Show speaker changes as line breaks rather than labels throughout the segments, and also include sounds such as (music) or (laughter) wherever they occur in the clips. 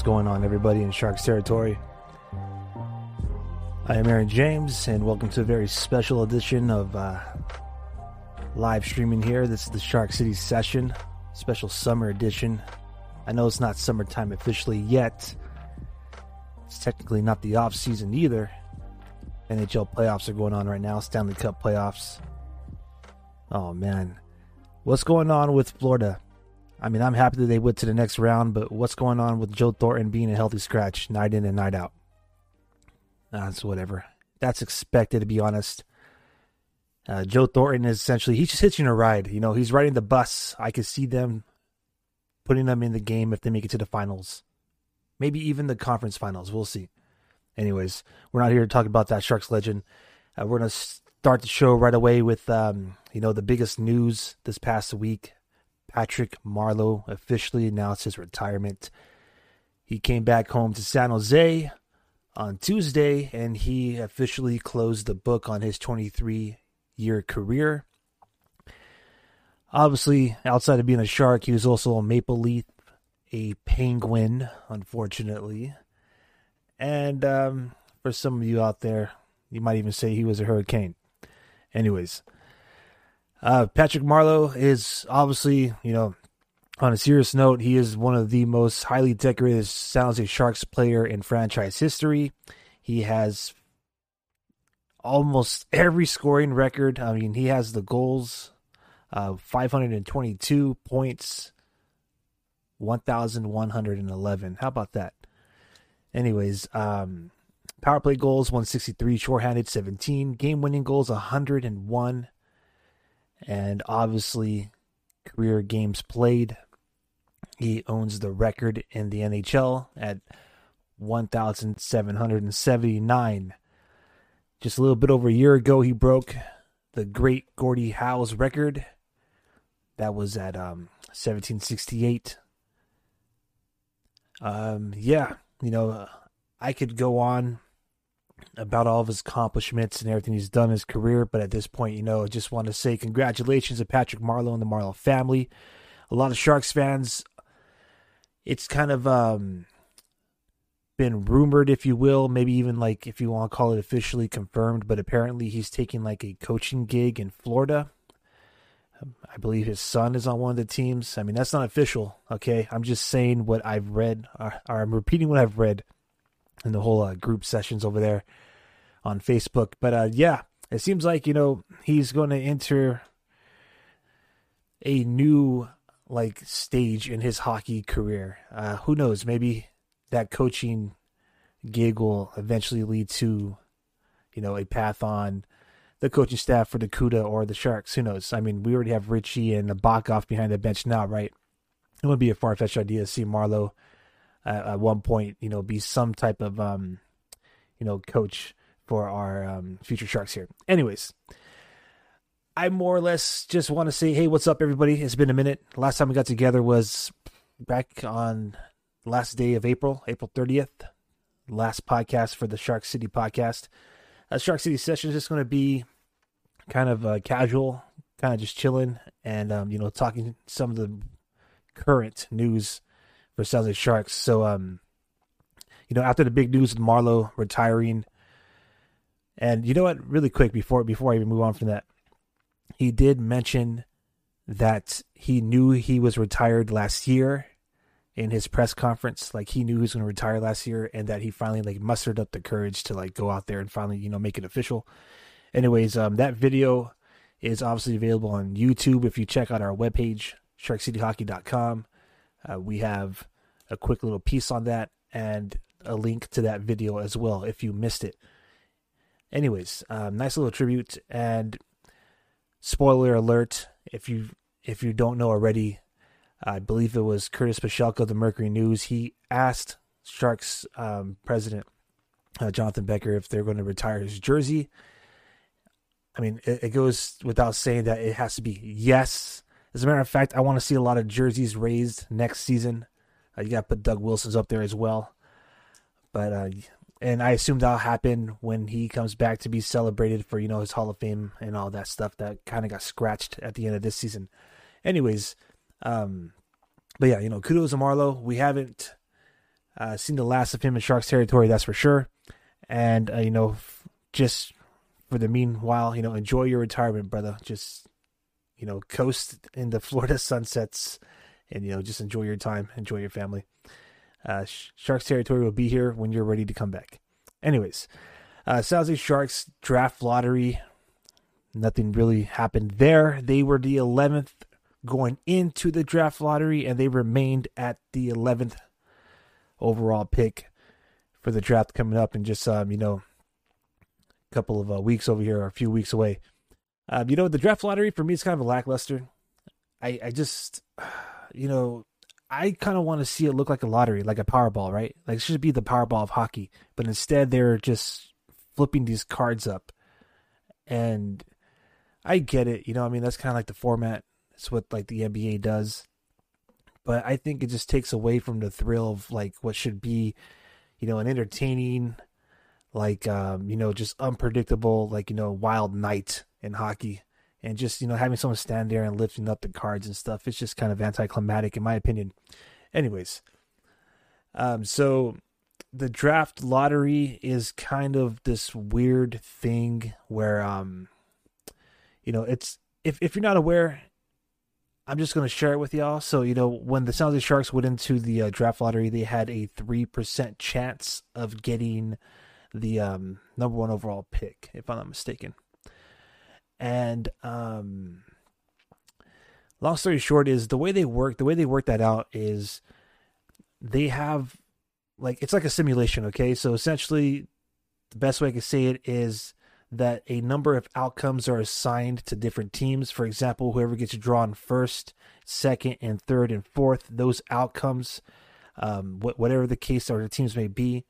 what's going on, everybody in Sharks territory? I am Aaron James, and welcome to a very special edition of uh, live streaming here. This is the Shark City session, special summer edition. I know it's not summertime officially yet. It's technically not the off season either. NHL playoffs are going on right now, Stanley Cup playoffs. Oh man, what's going on with Florida? I mean, I'm happy that they went to the next round, but what's going on with Joe Thornton being a healthy scratch night in and night out? That's whatever. That's expected, to be honest. Uh, Joe Thornton is essentially he's just hitching a ride. You know, he's riding the bus. I could see them putting them in the game if they make it to the finals, maybe even the conference finals. We'll see. Anyways, we're not here to talk about that Sharks legend. Uh, we're gonna start the show right away with um, you know the biggest news this past week Patrick Marleau officially announced his retirement. He came back home to San Jose on Tuesday and he officially closed the book on his 23 year career. Obviously, outside of being a shark, he was also a maple leaf, a penguin, unfortunately. And um, for some of you out there, you might even say he was a hurricane. Anyways, uh, Patrick Marleau is obviously, you know, on a serious note, he is one of the most highly decorated San Jose Sharks player in franchise history. He has almost every scoring record. I mean, he has the goals, uh, 522 points, 1,111. How about that? Anyways, um, power play goals 163, shorthanded 17, game winning goals 101 and obviously career games played. He owns the record in the NHL at 1,779. Just a little bit over a year ago, he broke the great Gordie Howe's record. That was at um, 1768. Um, yeah, you know, I could go on about all of his accomplishments and everything he's done in his career. But at this point, you know, I just want to say congratulations to Patrick Marleau and the Marleau family. A lot of Sharks fans, it's kind of um, been rumored, if you will, maybe even like if you want to call it officially confirmed, but apparently he's taking like a coaching gig in Florida. I believe his son is on one of the teams. I mean, that's not official, okay? I'm just saying what I've read, or, or I'm repeating what I've read in the whole uh, group sessions over there on Facebook. But uh, yeah, it seems like you know he's going to enter a new like stage in his hockey career. Uh, who knows? Maybe that coaching gig will eventually lead to you know a path on the coaching staff for the CUDA or the Sharks. Who knows? I mean, we already have Ritchie and the Nabokov behind the bench now, right? It would be a far fetched idea to see Marleau uh, at one point, you know, be some type of um, you know, coach for our um, future Sharks here. Anyways, I more or less just want to say, hey, what's up, everybody? It's been a minute. Last time we got together was back on last day of April, April 30th. Last podcast for the Shark City podcast. A Shark City session is just going to be kind of uh, casual, kind of just chilling, and um, you know, talking some of the current news for San Sharks. So, um, you know, after the big news with Marleau retiring, and you know what, really quick before before I even move on from that, he did mention that he knew he was retired last year in his press conference. Like he knew he was going to retire last year, and that he finally like mustered up the courage to like go out there and finally you know make it official. Anyways, um, that video is obviously available on YouTube. If you check out our webpage, sharkcityhockey.com, uh, we have a quick little piece on that and a link to that video as well if you missed it. Anyways, um, nice little tribute and spoiler alert if you if you don't know already, I believe it was Curtis Pashelka of the Mercury News. He asked Sharks um, president uh, Jonathan Becker if they're going to retire his jersey. I mean, it, it, goes without saying that it has to be yes. As a matter of fact, I want to see a lot of jerseys raised next season. Uh, you got to put Doug Wilson's up there as well. But uh, and I assume that'll happen when he comes back to be celebrated for you know his Hall of Fame and all that stuff that kind of got scratched at the end of this season. Anyways, um, but yeah, you know, kudos to Marleau. We haven't Uh, seen the last of him in Sharks territory, that's for sure. And uh, you know, just for the meanwhile, you know, enjoy your retirement, brother. Just you know, coast in the Florida (laughs) sunsets, and you know, just enjoy your time, enjoy your family. Uh, Sharks territory will be here when you're ready to come back. Anyways, uh, San Jose Sharks draft lottery. Nothing really happened there. They were the 11th going into the draft lottery, and they remained at the 11th overall pick for the draft coming up in just um, you know a couple of uh, weeks over here, or a few weeks away. Um, you know, the draft lottery for me is kind of a lackluster. I I just you know I kind of want to see it look like a lottery, like a Powerball, right? Like it should be the Powerball of hockey, but instead they're just flipping these cards up, and I get it. You know, I mean that's kind of like the format. It's what like the NBA does, but I think it just takes away from the thrill of like what should be, you know, an entertaining, like um, you know, just unpredictable, like you know, wild night in hockey and just you know having someone stand there and lifting up the cards and stuff it's just kind of anticlimactic in my opinion anyways um so the draft lottery is kind of this weird thing where um you know it's if if you're not aware I'm just going to share it with y'all. So, you know, when the San Jose Sharks went into the uh, draft lottery, they had a 3% chance of getting the um, number one overall pick, if I'm not mistaken. And um, long story short is the way they work. The way they work that out is they have like it's like a simulation. Okay, so essentially, the best way I can say it is that a number of outcomes are assigned to different teams. For example, whoever gets drawn first, second, and third and fourth, those outcomes, um, whatever the case or the teams may be,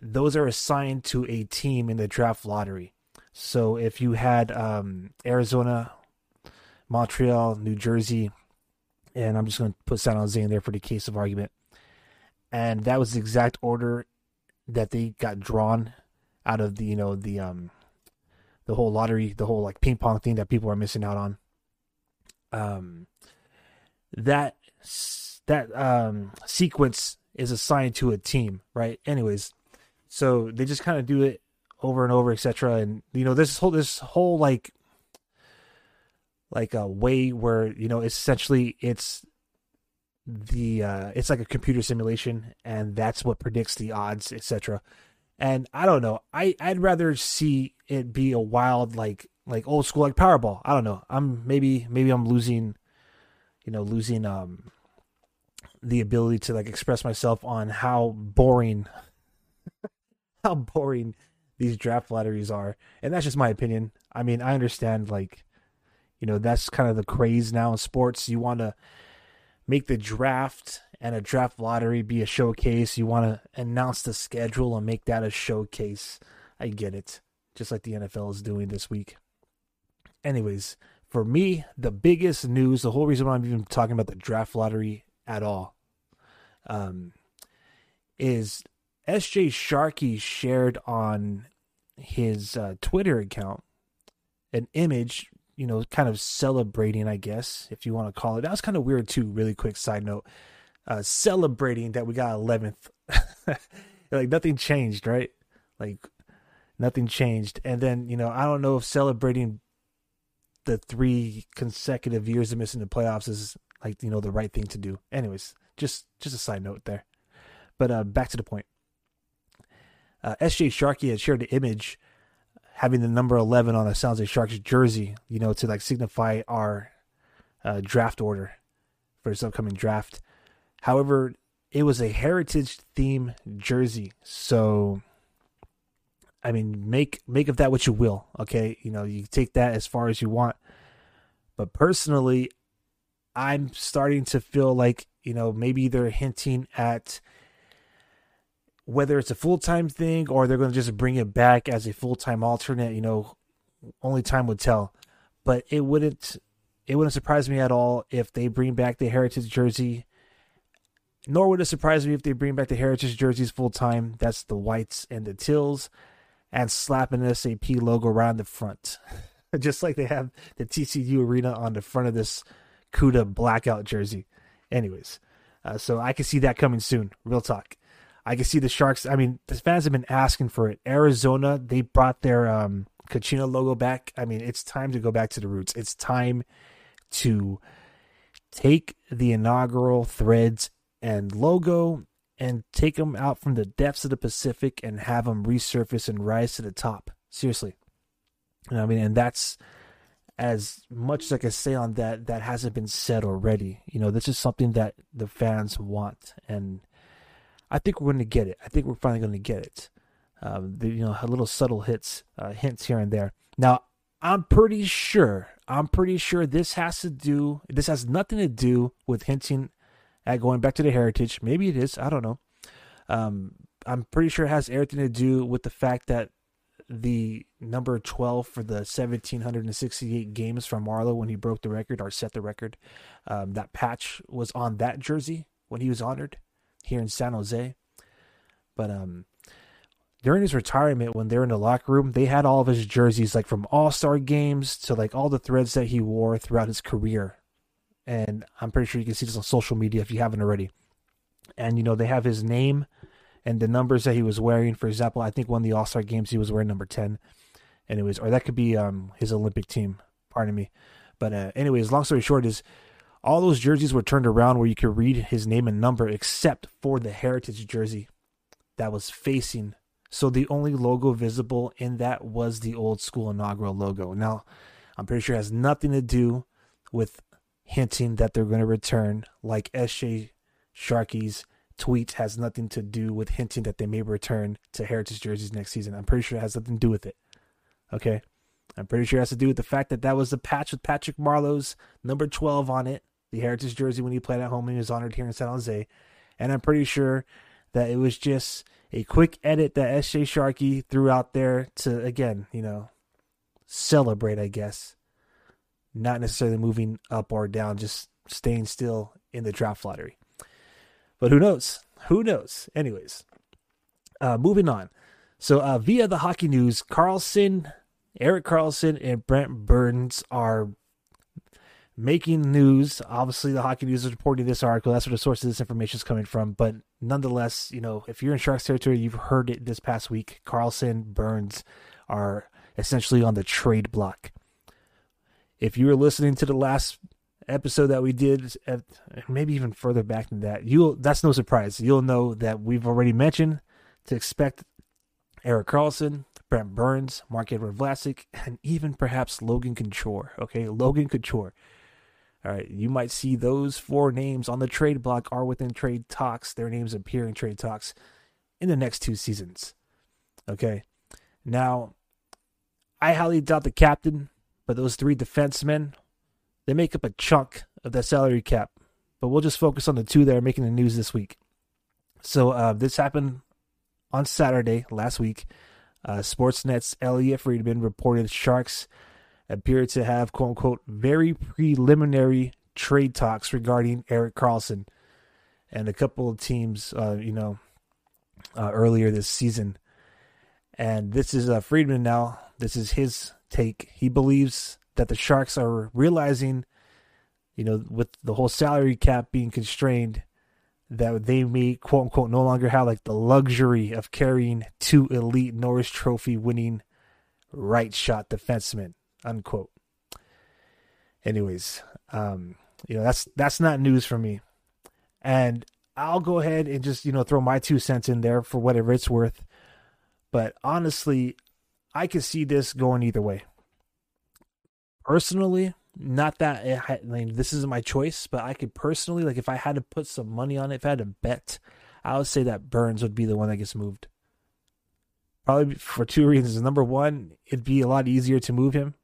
those are assigned to a team in the draft lottery. So if you had um, Arizona, Montreal, New Jersey, and I'm just going to put San Jose in there for the case of argument, and that was the exact order that they got drawn out of the you know the um the whole lottery, the whole like ping pong thing that people are missing out on. Um, that that um sequence is assigned to a team, right? Anyways, so they just kind of do it over and over, etc. And you know, this whole this whole like like a way where you know essentially it's the uh it's like a computer simulation and that's what predicts the odds etc and i don't know. I i'd rather see it be a wild like like old school like powerball. I don't know. I'm maybe maybe i'm losing you know losing um the ability to like express myself on how boring (laughs) how boring these draft lotteries are. And that's just my opinion. I mean, I understand like you know, that's kind of the craze now in sports. You want to make the draft and a draft lottery be a showcase. You want to announce the schedule and make that a showcase. I get it. Just like the NFL is doing this week. Anyways, for me, the biggest news, the whole reason why I'm even talking about the draft lottery at all, um, is SJ Sharkie shared on his uh, Twitter account an image, you know, kind of celebrating, I guess, if you want to call it. That was kind of weird too. Really quick side note, uh, celebrating that we got 11th. (laughs) like nothing changed, right? Like nothing changed. And then you know, I don't know if celebrating the three consecutive years of missing the playoffs is like you know the right thing to do. Anyways, just just a side note there. But uh, back to the point uh, SJ Sharkie had shared the image having the number 11 on a San Jose Sharks jersey, you know, to like signify our uh, draft order for this upcoming draft. However, it was a heritage theme jersey. So, I mean, make make of that what you will. Okay, you know, you take that as far as you want. But personally, I'm starting to feel like you know maybe they're hinting at whether it's a full time thing or they're going to just bring it back as a full time alternate, you know, only time would tell. But it wouldn't it wouldn't surprise me at all if they bring back the heritage jersey. Nor would it surprise me if they bring back the heritage jerseys full time. That's the whites and the tills, and slap an SAP logo around the front, (laughs) just like they have the TCU arena on the front of this CUDA blackout jersey. Anyways, Uh, so I can see that coming soon. Real talk. I can see the Sharks. I mean, the fans have been asking for it. Arizona, they brought their um, Kachina logo back. I mean, it's time to go back to the roots. It's time to take the inaugural threads and logo and take them out from the depths of the Pacific and have them resurface and rise to the top. Seriously. You know, I mean, and that's as much as I can say on that, that hasn't been said already. You know, this is something that the fans want, and I think we're going to get it. I think we're finally going to get it. Um, the, you know, a little subtle hits, uh, hints here and there. Now, I'm pretty sure, I'm pretty sure this has to do, this has nothing to do with hinting at going back to the heritage. Maybe it is. I don't know. Um, I'm pretty sure it has everything to do with the fact that the number 12 for the 1768 games from Marleau when he broke the record or set the record. Um, that patch was on that jersey when he was honored here in San Jose. But um, during his retirement, when they're in the locker room, they had all of his jerseys, like from All Star games to like all the threads that he wore throughout his career. And I'm pretty sure you can see this on social media if you haven't already. And you know they have his name and the numbers that he was wearing. For example, I think one of the All Star games he was wearing number ten, Anyways, or that could be um, his Olympic team. Pardon me, but uh, anyways, long story short is all those jerseys were turned around where you could read his name and number, except for the heritage jersey that was facing. So the only logo visible in that was the old school inaugural logo. Now, I'm pretty sure it has nothing to do with hinting that they're going to return like SJ Sharkie's tweet has nothing to do with hinting that they may return to Heritage jerseys next season. I'm pretty sure it has nothing to do with it. Okay? I'm pretty sure it has to do with the fact that that was the patch with Patrick Marleau's number 12 on it, the Heritage jersey when he played at home and he was honored here in San Jose. And I'm pretty sure that it was just a quick edit that SJ Sharkie threw out there to, again, you know, celebrate, I guess. Not necessarily moving up or down, just staying still in the draft lottery. But who knows? Who knows? Anyways, uh, moving on. So uh, via the hockey news, Karlsson, Erik Karlsson, and Brent Burns are making news. Obviously, the hockey news is reporting this article. That's where the source of this information is coming from. But nonetheless, you know, if you're in Sharks territory, you've heard it this past week. Karlsson, Burns are essentially on the trade block. If you were listening to the last episode that we did, maybe even further back than that, you'll that's no surprise. You'll know that we've already mentioned to expect Erik Karlsson, Brent Burns, Marc-Edouard Vlasic, and even perhaps Logan Couture. Okay, Logan Couture. All right, you might see those four names on the trade block are within trade talks. Their names appear in trade talks in the next two seasons. Okay, now I highly doubt the captain, but those three defensemen they make up a chunk of the salary cap. But we'll just focus on the two that are making the news this week. So uh, this happened on Saturday last week. Uh, Sportsnet's Elliotte Friedman reported Sharks appear to have quote unquote very preliminary trade talks regarding Erik Karlsson and a couple of teams, uh, you know, uh, earlier this season. And this is uh, Friedman now. This is his take. He believes that the Sharks are realizing, you know, with the whole salary cap being constrained, that they may quote unquote no longer have like the luxury of carrying two elite Norris Trophy winning right shot defensemen, unquote. Anyways, um, you know, that's that's not news for me. And I'll go ahead and just, you know, throw my two cents in there for whatever it's worth. But honestly, I could see this going either way personally, not that it, I mean, this isn't my choice, but I could personally, like, if I had to put some money on it, if I had to bet, I would say that Burns would be the one that gets moved. Probably for two reasons. Number one, it'd be a lot easier to move him.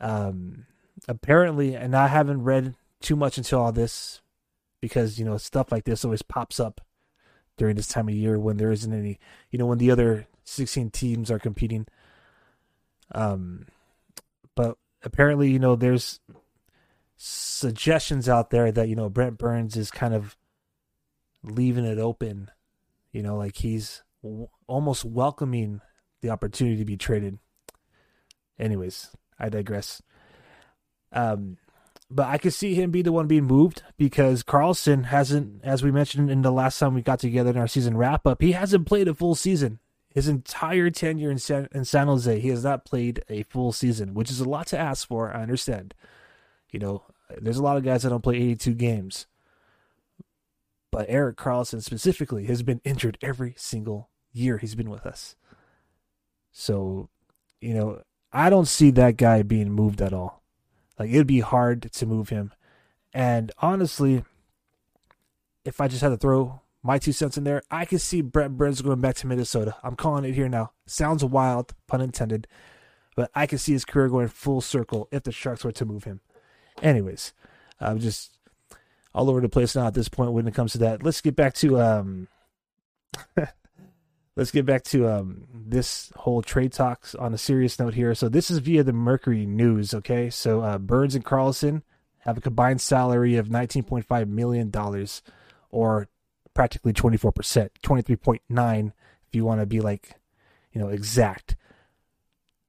Um, apparently, and I haven't read too much into all this because you know stuff like this always pops up during this time of year when there isn't any, you know, when the other 16 teams are competing. Um, but apparently, you know, there's suggestions out there that, you know, Brent Burns is kind of leaving it open, you know, like he's w- almost welcoming the opportunity to be traded. Anyways, I digress. Um, but I could see him be the one being moved because Karlsson hasn't, as we mentioned in the last time we got together in our season wrap up, he hasn't played a full season. His entire tenure in San, in San Jose, he has not played a full season, which is a lot to ask for. I understand. You know, there's a lot of guys that don't play 82 games. But Erik Karlsson specifically has been injured every single year he's been with us. So, you know, I don't see that guy being moved at all. Like it'd be hard to move him. And honestly, if I just had to throw my two cents in there, I could see Brett Burns going back to Minnesota. I'm calling it here now. Sounds wild, pun intended, but I could see his career going full circle if the Sharks were to move him. Anyways, I'm just all over the place now at this point when it comes to that. Let's get back to um (laughs) let's get back to um, this whole trade talks on a serious note here. So this is via the Mercury News. Okay, so uh, Burns and Karlsson have a combined salary of nineteen point five million dollars, or practically twenty four percent, twenty three point nine if you want to be like, you know, exact.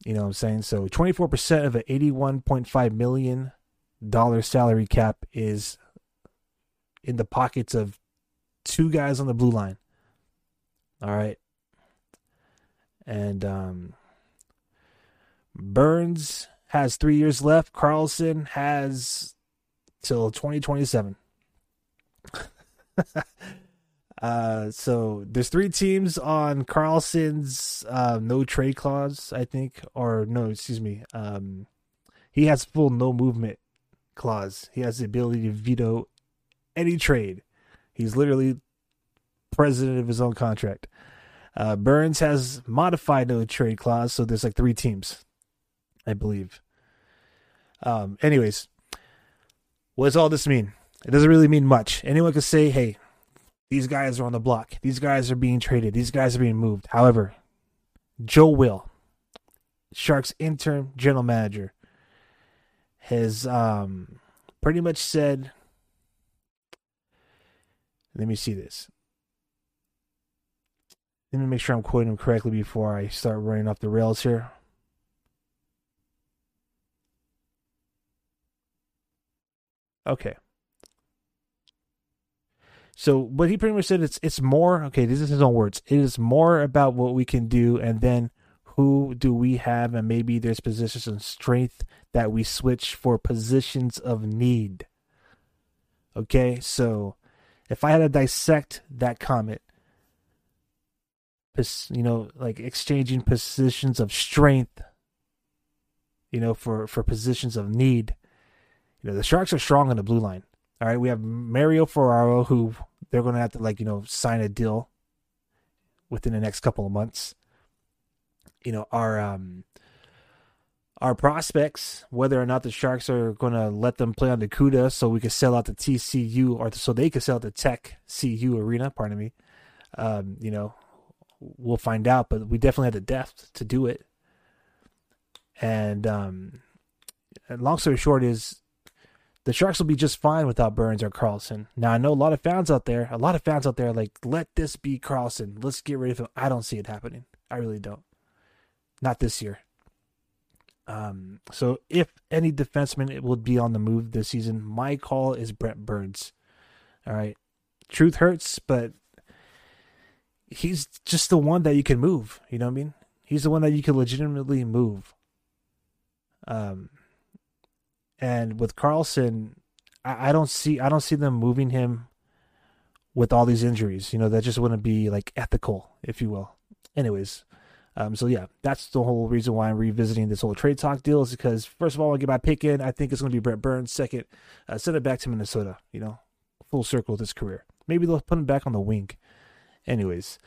You know what I'm saying? So twenty four percent of an eighty one point five million dollar salary cap is in the pockets of two guys on the blue line. All right. And um, Burns has three years left. Karlsson has till 2027. (laughs) uh, so there's three teams on Karlsson's uh, no trade clause, I think, or no, excuse me. Um, he has full no movement clause. He has the ability to veto any trade. He's literally president of his own contract. Uh, Burns has modified no trade clause, so there's like three teams, I believe. Um, anyways, what does all this mean? It doesn't really mean much. Anyone could say, hey, these guys are on the block. These guys are being traded. These guys are being moved. However, Joe Will, Sharks interim general manager, has um, pretty much said, let me see this. Let me make sure I'm quoting him correctly before I start running off the rails here. Okay. So what he pretty much said it's it's more okay, this is his own words. It is more about what we can do and then who do we have and maybe there's positions of strength that we switch for positions of need. Okay, so if I had to dissect that comment, you know, like exchanging positions of strength, you know, for for positions of need. You know, the Sharks are strong on the blue line. All right, we have Mario Ferraro, who they're going to have to like you know sign a deal within the next couple of months. You know, our um our prospects, whether or not the Sharks are going to let them play on the CUDA so we can sell out the TCU or so they can sell out the Tech CU arena, pardon me. Um, you know, we'll find out, but we definitely had the depth to do it. And, um, and long story short is the Sharks will be just fine without Burns or Karlsson. Now I know a lot of fans out there, a lot of fans out there like, let this be Karlsson. Let's get rid of him. I don't see it happening. I really don't. Not this year. Um, so if any defenseman it would be on the move this season, my call is Brent Burns. All right. Truth hurts, but he's just the one that you can move. You know what I mean? He's the one that you can legitimately move. Um, and with Karlsson, I, I don't see I don't see them moving him with all these injuries. You know that just wouldn't be like ethical, if you will. Anyways, um, so yeah, that's the whole reason why I'm revisiting this whole trade talk deal is because first of all, I get my pick in. I think it's going to be Brett Burns. Second, uh, send it back to Minnesota. You know, full circle of his career. Maybe they'll put him back on the wing. Anyways,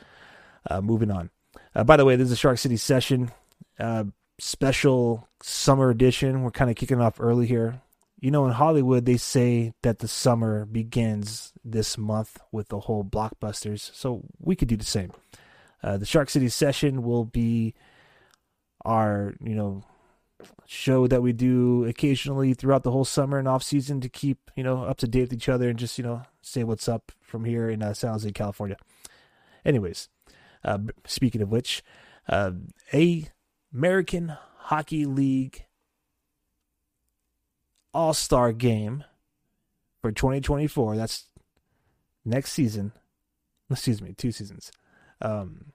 uh, moving on. Uh, by the way, this is a Shark City session, uh, special summer edition. We're kind of kicking off early here. You know, in Hollywood, they say that the summer begins this month with the whole blockbusters, so we could do the same. Uh, the Shark City session will be our, you know, show that we do occasionally throughout the whole summer and off season to keep you know up to date with each other and just you know say what's up from here in uh, San Jose, California. Anyways, uh, speaking of which, uh, a American Hockey League All Star game for 2024. That's next season. Excuse me, two seasons. Um,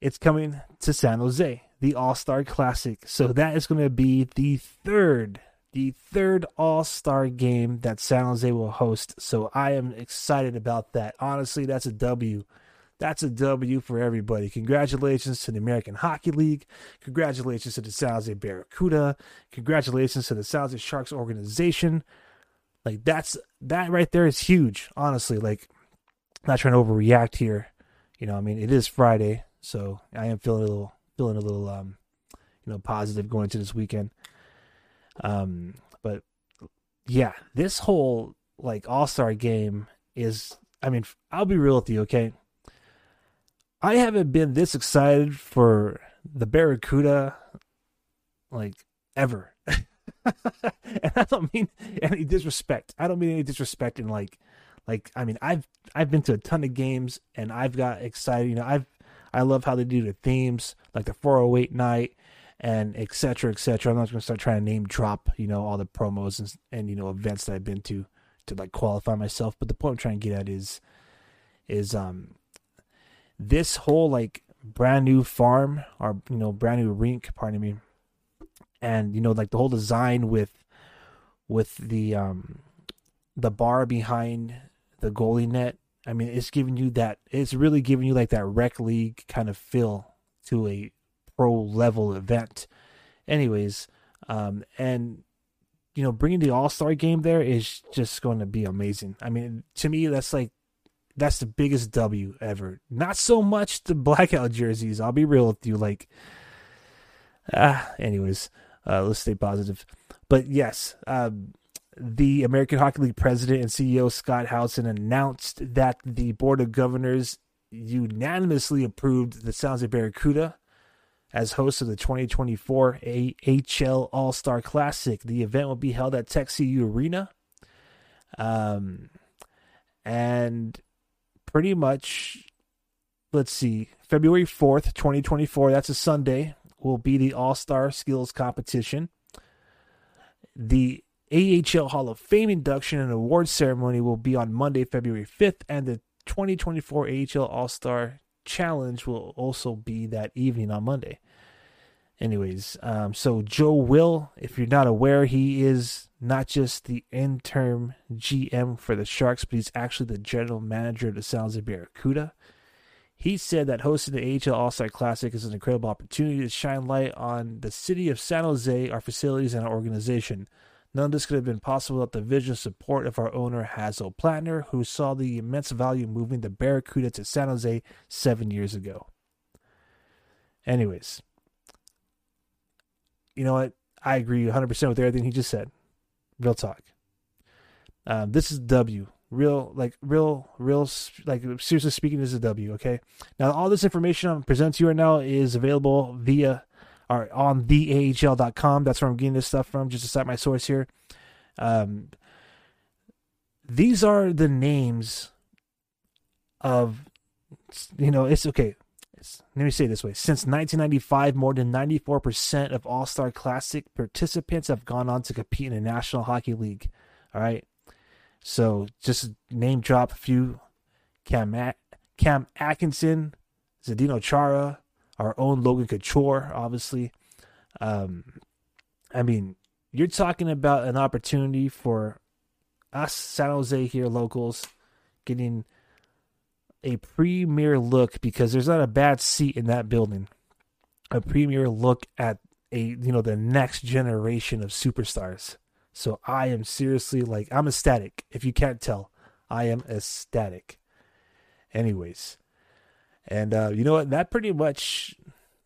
it's coming to San Jose, the All Star Classic. So that is going to be the third, the third All Star game that San Jose will host. So I am excited about that. Honestly, that's a W. That's a W for everybody. Congratulations to the American Hockey League. Congratulations to the Jose Barracuda. Congratulations to the Jose Sharks organization. Like that's that right there is huge. Honestly, like not trying to overreact here. You know, I mean, it is Friday, so I am feeling a little feeling a little um, you know, positive going into this weekend. Um, but yeah, this whole like All Star game is. I mean, I'll be real with you, okay? I haven't been this excited for the Barracuda like ever. (laughs) and I don't mean any disrespect. I don't mean any disrespect in like like I mean I've I've been to a ton of games and I've got excited. You know, I've I love how they do the themes, like the 408 night and etc. etc. I'm not gonna start trying to name drop, you know, all the promos and, and you know events that I've been to to like qualify myself. But the point I'm trying to get at is is um this whole like brand new farm or you know brand new rink, pardon me, and you know like the whole design with with the um the bar behind the goalie net I mean, it's giving you that. It's really giving you like that rec league kind of feel to a pro level event. Anyways, um, and you know, bringing the All Star game there is just going to be amazing. I mean, to me, that's like that's the biggest W ever. Not so much the blackout jerseys. I'll be real with you. Like, ah, anyways, uh, let's stay positive. But yes, um, the American Hockey League president and CEO Scott Howson announced that the board of governors unanimously approved the San Jose Barracuda as host of the 2024 AHL All Star Classic. The event will be held at TechCU Arena. Um, and pretty much, let's see, February 4th, 2024, that's a Sunday, will be the All Star Skills Competition. The AHL Hall of Fame induction and award ceremony will be on Monday, February 5th, and the 2024 AHL All Star Challenge will also be that evening on Monday. Anyways, um, so Joe Will, if you're not aware, he is not just the interim GM for the Sharks, but he's actually the general manager of the San Jose Barracuda. He said that hosting the AHL All Star Classic is an incredible opportunity to shine light on the city of San Jose, our facilities, and our organization. None of this could have been possible without the vision support of our owner, Hasso Plattner, who saw the immense value moving the Barracuda to San Jose seven years ago. Anyways, you know what? I agree 100% with everything he just said. Real talk. Um, this is W. Real, like, real, real, like, seriously speaking, this is a W, okay? Now, all this information I'm presenting to you right now is available via are on theahl.com. That's where I'm getting this stuff from, just to cite my source here. Um, these are the names of, you know, it's okay. It's, let me say it this way. Since 1995, more than 94% of All Star Classic participants have gone on to compete in the National Hockey League. All right. So just name drop a few Cam, Cam Atkinson, Zdeno Chara, our own Logan Couture, obviously. Um, I mean, you're talking about an opportunity for us San Jose here locals getting a premier look because there's not a bad seat in that building. A premier look at a you know the next generation of superstars. So I am seriously like I'm ecstatic. If you can't tell, I am ecstatic. Anyways, and uh, you know what? That pretty much,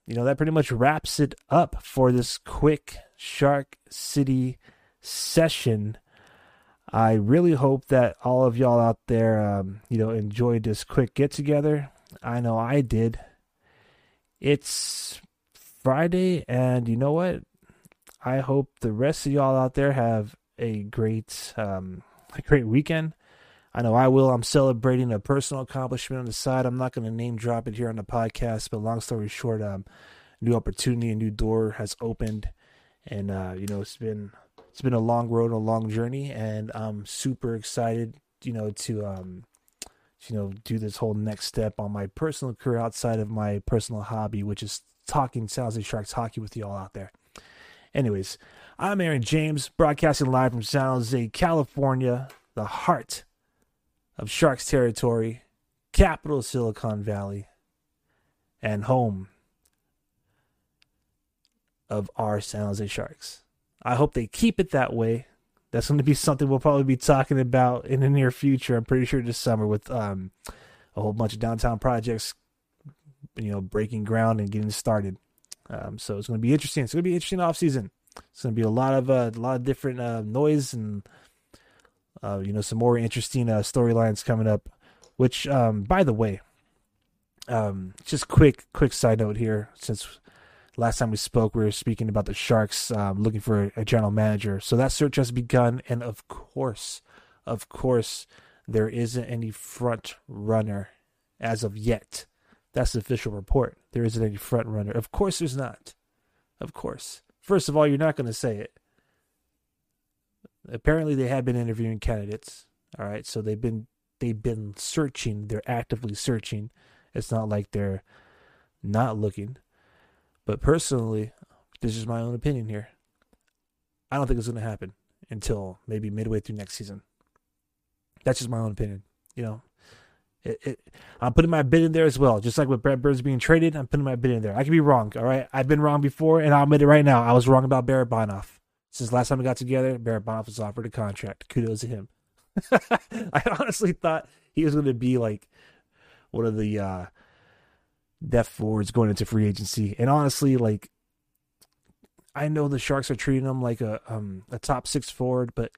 you know, that pretty much wraps it up for this quick Shark City session. I really hope that all of y'all out there, um, you know, enjoyed this quick get together. I know I did. It's Friday, and you know what? I hope the rest of y'all out there have a great, um, a great weekend. I know I will. I'm celebrating a personal accomplishment on the side. I'm not going to name drop it here on the podcast, but long story short, um, new opportunity, a new door has opened, and uh, you know it's been it's been a long road, a long journey, and I'm super excited, you know, to um, you know, do this whole next step on my personal career outside of my personal hobby, which is talking San Jose Sharks hockey with you all out there. Anyways, I'm Aaron James, broadcasting live from San Jose, California, the heart of Sharks territory, capital Silicon Valley, and home of our San Jose Sharks. I hope they keep it that way. That's going to be something we'll probably be talking about in the near future. I'm pretty sure this summer with um, a whole bunch of downtown projects, you know, breaking ground and getting started. Um, so it's going to be interesting. It's going to be interesting off season. It's going to be a lot of uh, a lot of different uh, noise and uh, you know some more interesting uh, storylines coming up. Which, um, by the way, um, just quick quick side note here, since last time we spoke, we were speaking about the Sharks um, looking for a general manager. So that search has begun, and of course, of course, there isn't any front runner as of yet. That's the official report. There isn't any front runner. Of course, there's not. Of course. First of all, you're not going to say it. Apparently, they have been interviewing candidates. All right, so they've been they've been searching. They're actively searching. It's not like they're not looking. But personally, this is my own opinion here. I don't think it's going to happen until maybe midway through next season. That's just my own opinion. You know, it, it, I'm putting my bid in there as well. Just like with Brent Burns being traded, I'm putting my bid in there. I could be wrong. All right. I've been wrong before, and I'll admit it right now. I was wrong about Barrett Bonoff. Since last time we got together, Barrett Bonoff was offered a contract. Kudos to him. (laughs) I honestly thought he was going to be like one of the uh, depth forwards going into free agency. And honestly, like I know the Sharks are treating him like a um a top six forward, but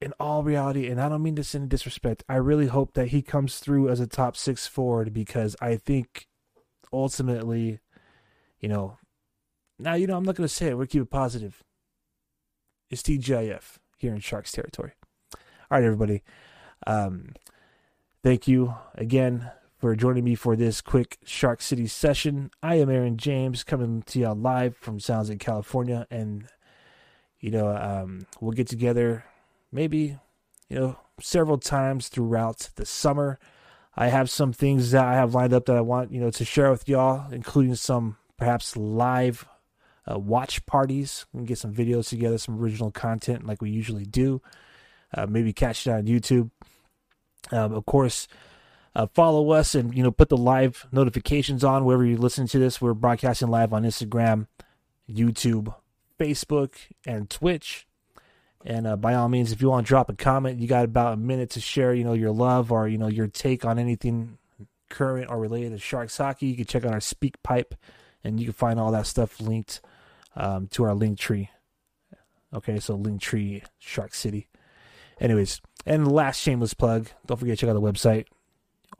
in all reality, and I don't mean this in disrespect, I really hope that he comes through as a top six forward because I think ultimately, you know, now you know I'm not gonna say it. We'll keep it positive. It's TGIF here in Sharks territory. All right, everybody. Um, thank you again for joining me for this quick Shark City session. I am Aaron James coming to y'all live from San Jose, California, and you know um, we'll get together maybe you know several times throughout the summer. I have some things that I have lined up that I want you know to share with y'all, including some perhaps live uh, watch parties. Can get some videos together, some original content like we usually do. Uh, maybe catch it on YouTube. Um, of course, uh, follow us and you know put the live notifications on wherever you listen to this. We're broadcasting live on Instagram, YouTube, Facebook, and Twitch. And uh, by all means, if you want to drop a comment, you got about a minute to share, you know, your love or you know your take on anything current or related to Sharks hockey. You can check out our Speak Pipe, and you can find all that stuff linked um, to our link tree. Okay, so link tree Shark City. Anyways, and last shameless plug. Don't forget to check out the website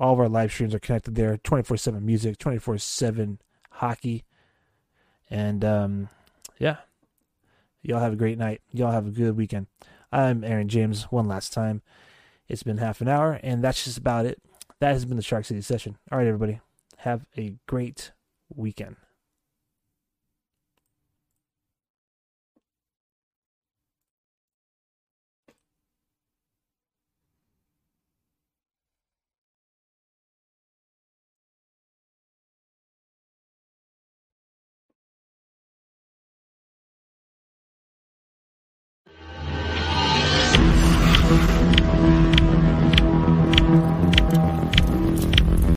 all of our live streams are connected there 24 7 music, 24 7 hockey. And um, yeah, y'all have a great night. Y'all have a good weekend. I'm Aaron James one last time. It's been half an hour, and that's just about it. That has been the Shark City session. All right, everybody. Have a great weekend.